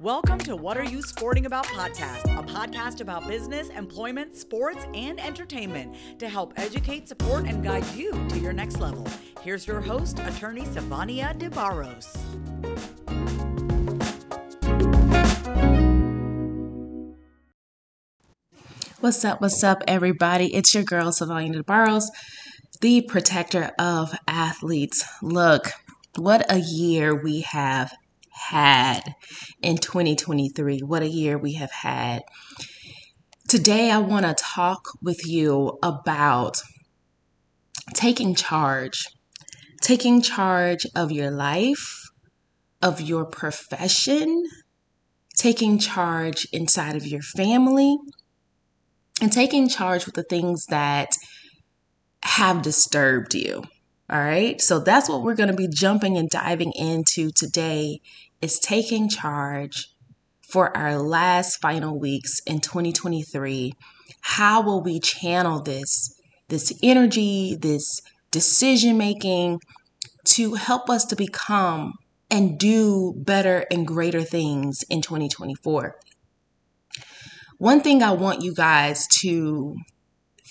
Welcome to What Are You Sporting About podcast, a podcast about business, employment, sports, and entertainment to help educate, support, and guide you to your next level. Here's your host, attorney Sivonnia DeBarros. What's up? What's up, everybody? It's your girl, Sivonnia DeBarros, the protector of athletes. Look, what a year we have had in 2023. What a year we have had. Today, I want to talk with you about taking charge, taking charge of your life, of your profession, taking charge inside of your family, and taking charge with the things that have disturbed you. All right. So that's what we're going to be jumping and diving into today is taking charge for our last final weeks in 2023. How will we channel this this energy, this decision making to help us to become and do better and greater things in 2024? One thing I want you guys to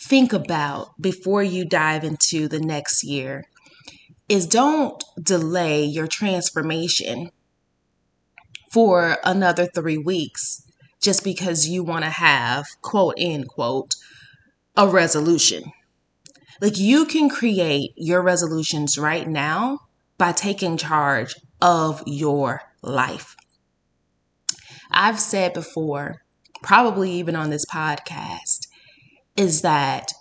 think about before you dive into the next year is don't delay your transformation for another three weeks just because you want to have, quote, end quote, a resolution. Like you can create your resolutions right now by taking charge of your life. I've said before, probably even on this podcast, is that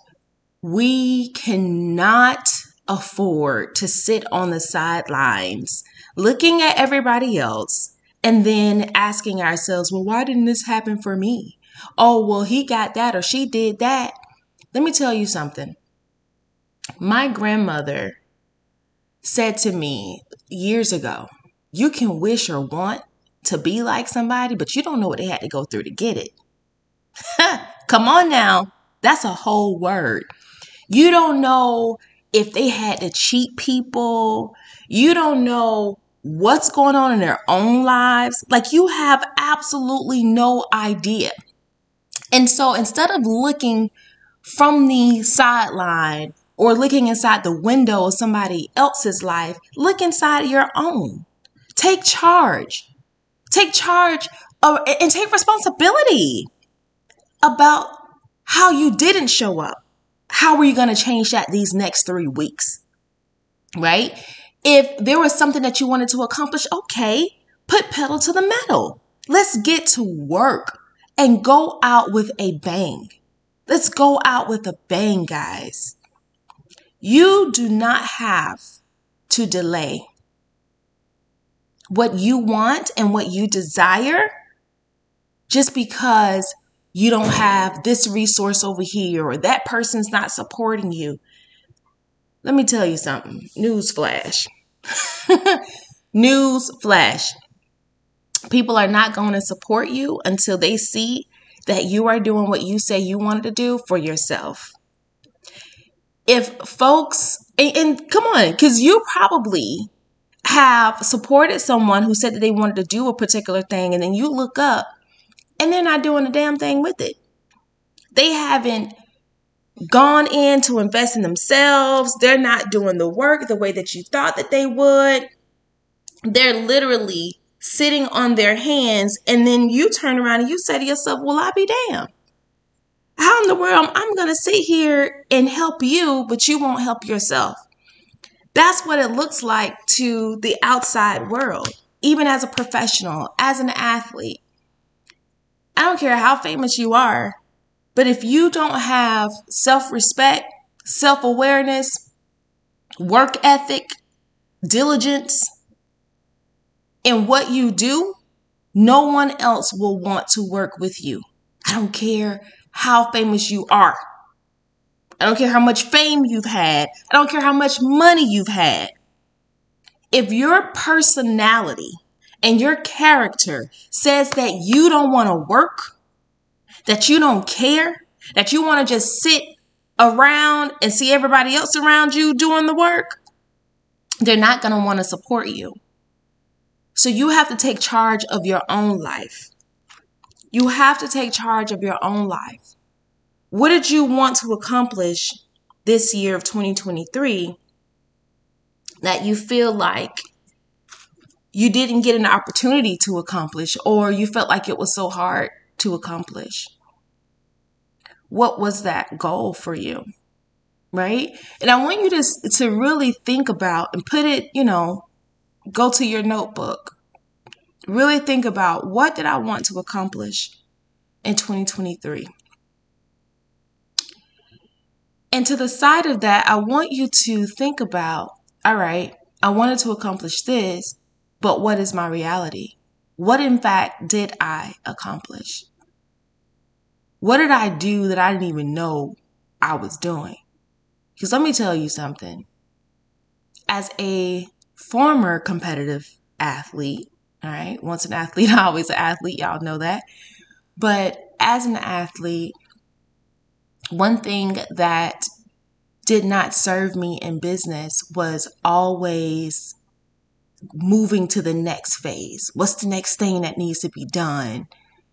we cannot afford to sit on the sidelines looking at everybody else and then asking ourselves, well, why didn't this happen for me? Oh, well, he got that or she did that. Let me tell you something. My grandmother said to me years ago, you can wish or want to be like somebody, but you don't know what they had to go through to get it. Come on now. That's a whole word. You don't know if they had to cheat people. You don't know what's going on in their own lives. Like you have absolutely no idea. And so instead of looking from the sideline or looking inside the window of somebody else's life, look inside your own. Take charge. Take charge of, and take responsibility about how you didn't show up. How are you going to change that these next three weeks? Right? If there was something that you wanted to accomplish, okay, put pedal to the metal. Let's get to work and go out with a bang. Let's go out with a bang, guys. You do not have to delay what you want and what you desire just because you don't have this resource over here or that person's not supporting you. Let me tell you something. News flash. News flash. People are not going to support you until they see that you are doing what you say you wanted to do for yourself. If folks, and, and come on, because you probably have supported someone who said that they wanted to do a particular thing, and then you look up and they're not doing a damn thing with it. They haven't gone in to invest in themselves. They're not doing the work the way that you thought that they would. They're literally sitting on their hands, and then you turn around and you say to yourself, Well, I be damned. How in the world am I'm going to sit here and help you, but you won't help yourself? That's what it looks like to the outside world, even as a professional, as an athlete. I don't care how famous you are, but if you don't have self respect, self awareness, work ethic, diligence in what you do, no one else will want to work with you. I don't care how famous you are. I don't care how much fame you've had. I don't care how much money you've had. If your personality and your character says that you don't want to work, that you don't care, that you want to just sit around and see everybody else around you doing the work, they're not going to want to support you. So you have to take charge of your own life. You have to take charge of your own life. What did you want to accomplish this year of 2023 that you feel like you didn't get an opportunity to accomplish or you felt like it was so hard to accomplish? What was that goal for you? Right? And I want you to, to really think about and put it, you know, go to your notebook. Really think about what did I want to accomplish in 2023? And to the side of that, I want you to think about all right, I wanted to accomplish this, but what is my reality? What, in fact, did I accomplish? What did I do that I didn't even know I was doing? Because let me tell you something. As a former competitive athlete, all right, once an athlete, always an athlete, y'all know that. But as an athlete, one thing that did not serve me in business was always moving to the next phase. What's the next thing that needs to be done?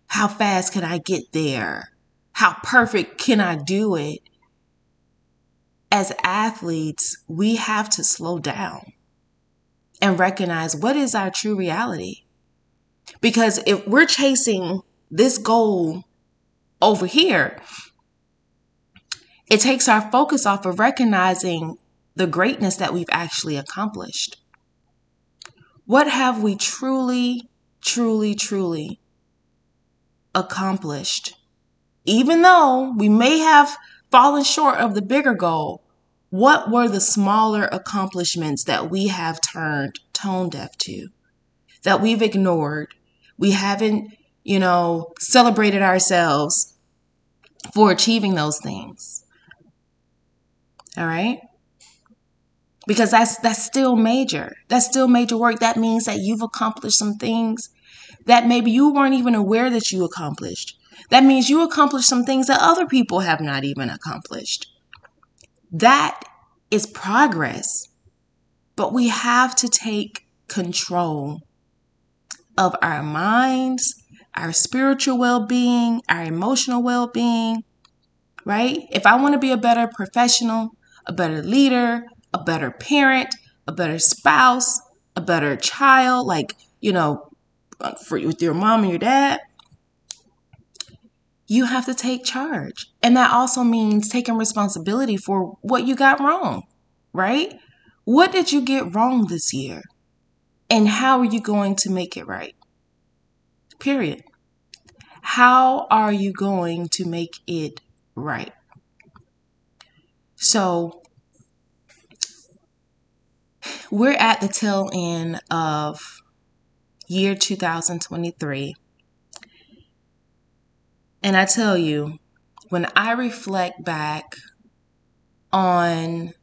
How fast can I get there? How perfect can I do it? As athletes, we have to slow down and recognize what is our true reality. Because if we're chasing this goal over here, it takes our focus off of recognizing the greatness that we've actually accomplished. What have we truly, truly, truly accomplished? Even though we may have fallen short of the bigger goal, what were the smaller accomplishments that we have turned tone deaf to, that we've ignored? We haven't, you know, celebrated ourselves for achieving those things. All right? Because that's that's still major. That's still major work. That means that you've accomplished some things that maybe you weren't even aware that you accomplished. That means you accomplished some things that other people have not even accomplished. That is progress. But we have to take control of our minds, our spiritual well being, our emotional well being, right? If I want to be a better professional, a better leader, a better parent, a better spouse, a better child, like, you know, for with your mom and your dad, you have to take charge. And that also means taking responsibility for what you got wrong, right? What did you get wrong this year? And how are you going to make it right? Period. How are you going to make it right? So we're at the tail end of year 2023. And I tell you, when I reflect back on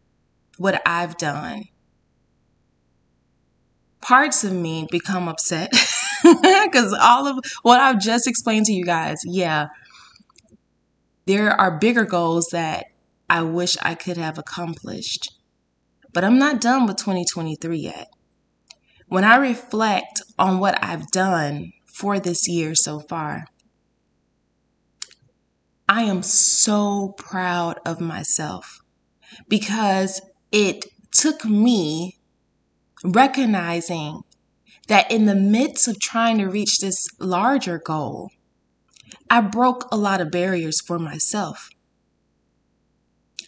what I've done, parts of me become upset because all of what I've just explained to you guys, yeah, there are bigger goals that I wish I could have accomplished. But I'm not done with 2023 yet. When I reflect on what I've done for this year so far, I am so proud of myself because it took me recognizing that in the midst of trying to reach this larger goal, I broke a lot of barriers for myself.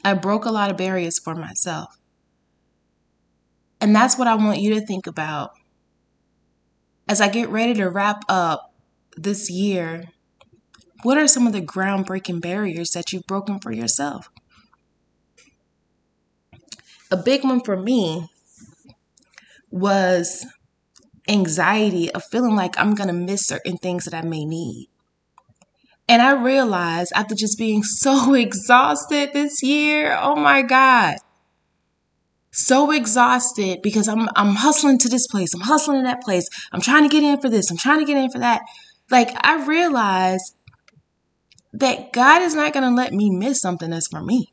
I broke a lot of barriers for myself. And that's what I want you to think about as I get ready to wrap up this year. What are some of the groundbreaking barriers that you've broken for yourself? A big one for me was anxiety of feeling like I'm going to miss certain things that I may need. And I realized after just being so exhausted this year, oh my God. So exhausted because I'm I'm hustling to this place, I'm hustling to that place, I'm trying to get in for this, I'm trying to get in for that. Like I realized that God is not gonna let me miss something that's for me.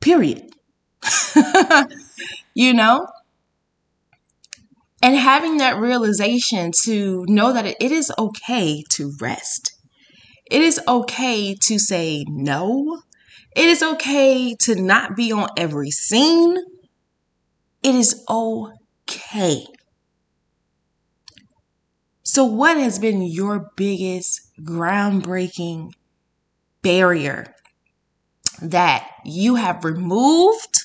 Period. you know? And having that realization to know that it is okay to rest. It is okay to say no. It is okay to not be on every scene. It is okay. So, what has been your biggest groundbreaking barrier that you have removed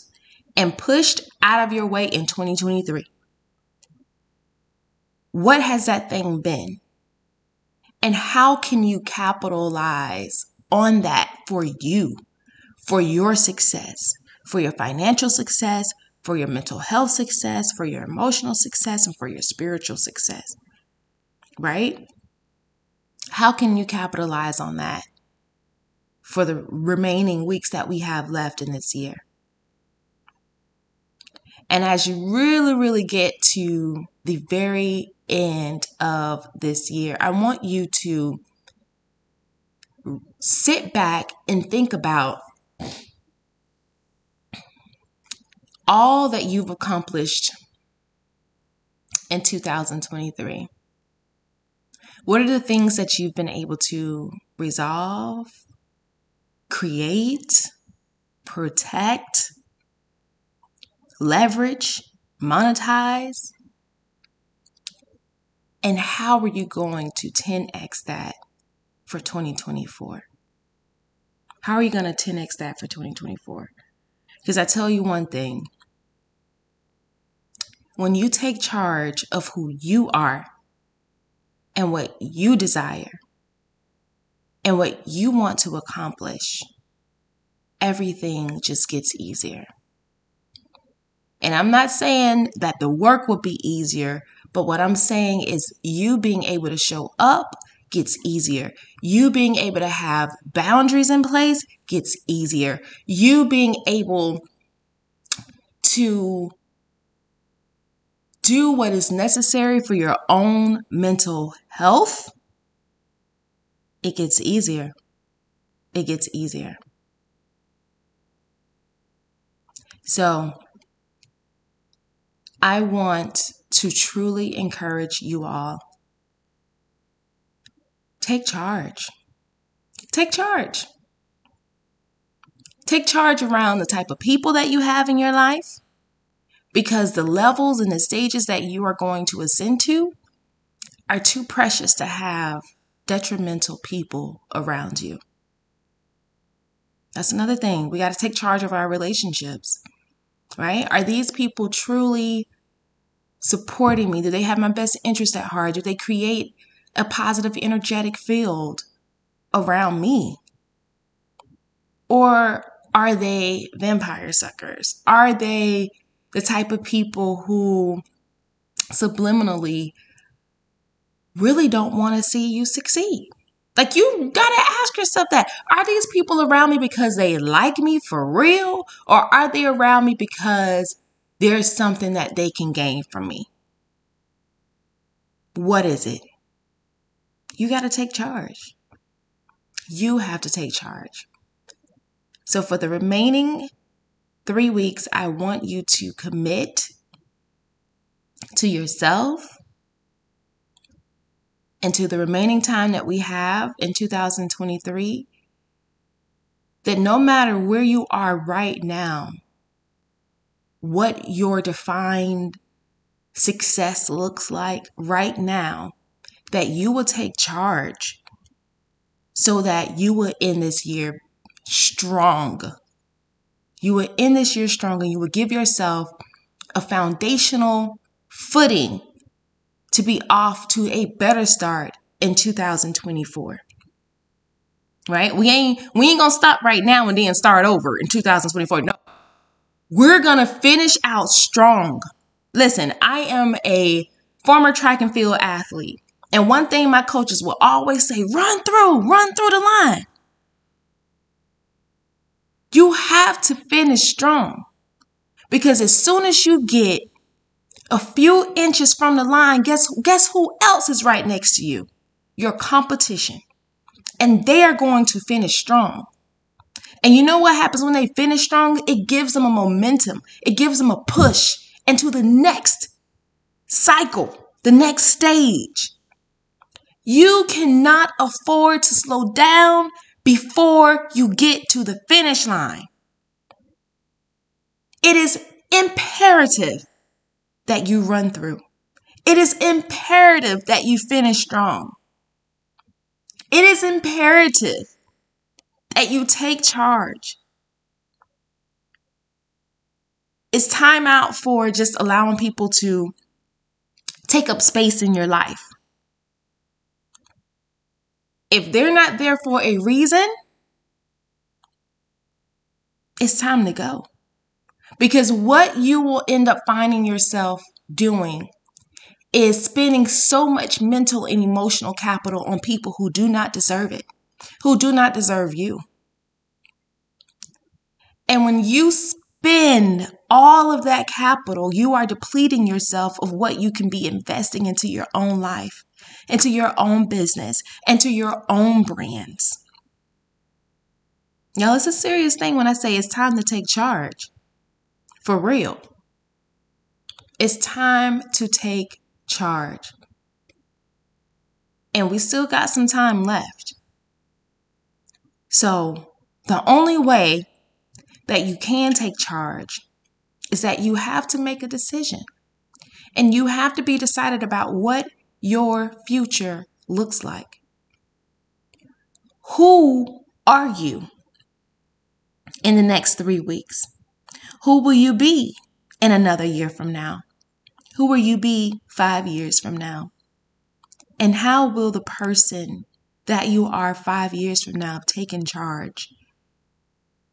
and pushed out of your way in 2023? What has that thing been? And how can you capitalize on that for you, for your success, for your financial success, for your mental health success, for your emotional success, and for your spiritual success? Right? How can you capitalize on that for the remaining weeks that we have left in this year? And as you really, really get to the very end of this year, I want you to sit back and think about all that you've accomplished in 2023. What are the things that you've been able to resolve, create, protect, leverage, monetize? And how are you going to 10x that for 2024? How are you going to 10x that for 2024? Because I tell you one thing when you take charge of who you are and what you desire and what you want to accomplish, everything just gets easier. And I'm not saying that the work will be easier, but what I'm saying is you being able to show up gets easier. You being able to have boundaries in place gets easier. You being able to do what is necessary for your own mental health, it gets easier. It gets easier. So, I want to truly encourage you all take charge. Take charge. Take charge around the type of people that you have in your life because the levels and the stages that you are going to ascend to are too precious to have detrimental people around you. That's another thing. We got to take charge of our relationships, right? Are these people truly supporting me? Do they have my best interest at heart? Do they create a positive, energetic field around me? Or are they vampire suckers? Are they the type of people who subliminally really don't want to see you succeed. Like you gotta ask yourself that. Are these people around me because they like me for real? Or are they around me because there's something that they can gain from me? What is it? You gotta take charge. You have to take charge. So for the remaining three weeks, I want you to commit to yourself and to the remaining time that we have in 2023 that no matter where you are right now, what your defined success looks like right now, that you will take charge so that you will end this year strong. You will end this year strong and you will give yourself a foundational footing to be off to a better start in 2024 right? We ain't we ain't gonna stop right now and then start over in 2024 no. We're gonna finish out strong. Listen i am a former track and field athlete and one thing my coaches will always say run through run through the line you have to finish strong because as soon as you get a few inches from the line, guess guess who else is right next to you? Your competition. And they are going to finish strong. And you know what happens when they finish strong? It gives them a momentum. It gives them a push into the next cycle, the next stage. You cannot afford to slow down before you get to the finish line. It is imperative that you run through. It is imperative that you finish strong. It is imperative that you take charge. It's time out for just allowing people to take up space in your life. If they're not there for a reason, it's time to go. Because what you will end up finding yourself doing is spending so much mental and emotional capital on people who do not deserve it, who do not deserve you. And when you spend all of that capital, you are depleting yourself of what you can be investing into your own life, into your own business, into your own brands. Y'all, it's a serious thing when I say it's time to take charge. For real. It's time to take charge. And we still got some time left. So, the only way that you can take charge is that you have to make a decision. And you have to be decided about what your future looks like. Who are you in the next three weeks? Who will you be in another year from now? Who will you be five years from now? And how will the person that you are five years from now have taken charge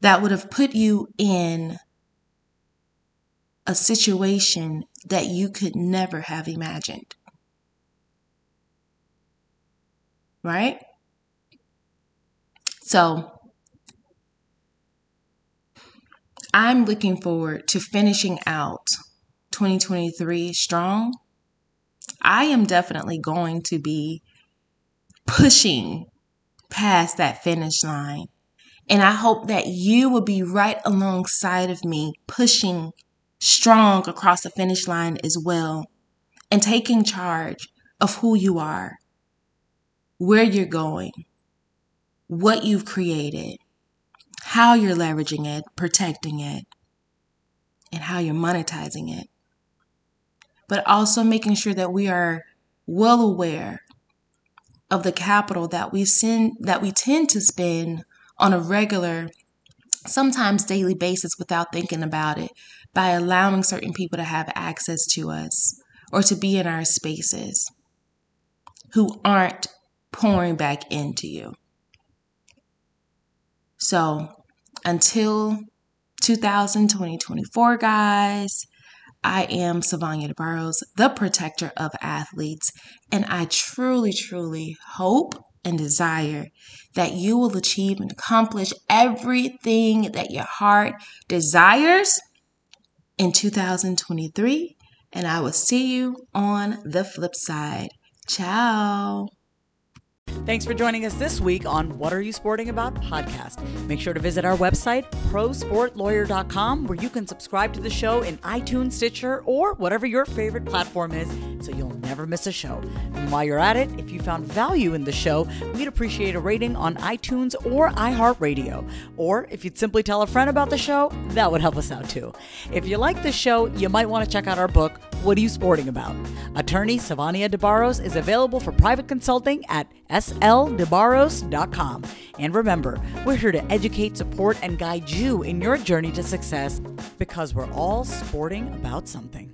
that would have put you in a situation that you could never have imagined? Right? So, I'm looking forward to finishing out 2023 strong. I am definitely going to be pushing past that finish line. And I hope that you will be right alongside of me, pushing strong across the finish line as well, and taking charge of who you are, where you're going, what you've created, how you're leveraging it, protecting it, and how you're monetizing it. But also making sure that we are well aware of the capital that we send that we tend to spend on a regular sometimes daily basis without thinking about it by allowing certain people to have access to us or to be in our spaces who aren't pouring back into you. So, until 2020, 2024, guys, I am Sivonnia DeBarros, the protector of athletes, and I truly, truly hope and desire that you will achieve and accomplish everything that your heart desires in 2023. And I will see you on the flip side. Ciao. Thanks for joining us this week on What Are You Sporting About podcast. Make sure to visit our website, prosportlawyer.com, where you can subscribe to the show in iTunes, Stitcher, or whatever your favorite platform is so you'll never miss a show. And while you're at it, if you found value in the show, we'd appreciate a rating on iTunes or iHeartRadio. Or if you'd simply tell a friend about the show, that would help us out too. If you like the show, you might want to check out our book, What Are You Sporting About? Attorney Sivonnia DeBarros is available for private consulting at sldebarros.com. And remember, we're here to educate, support, and guide you in your journey to success because we're all sporting about something.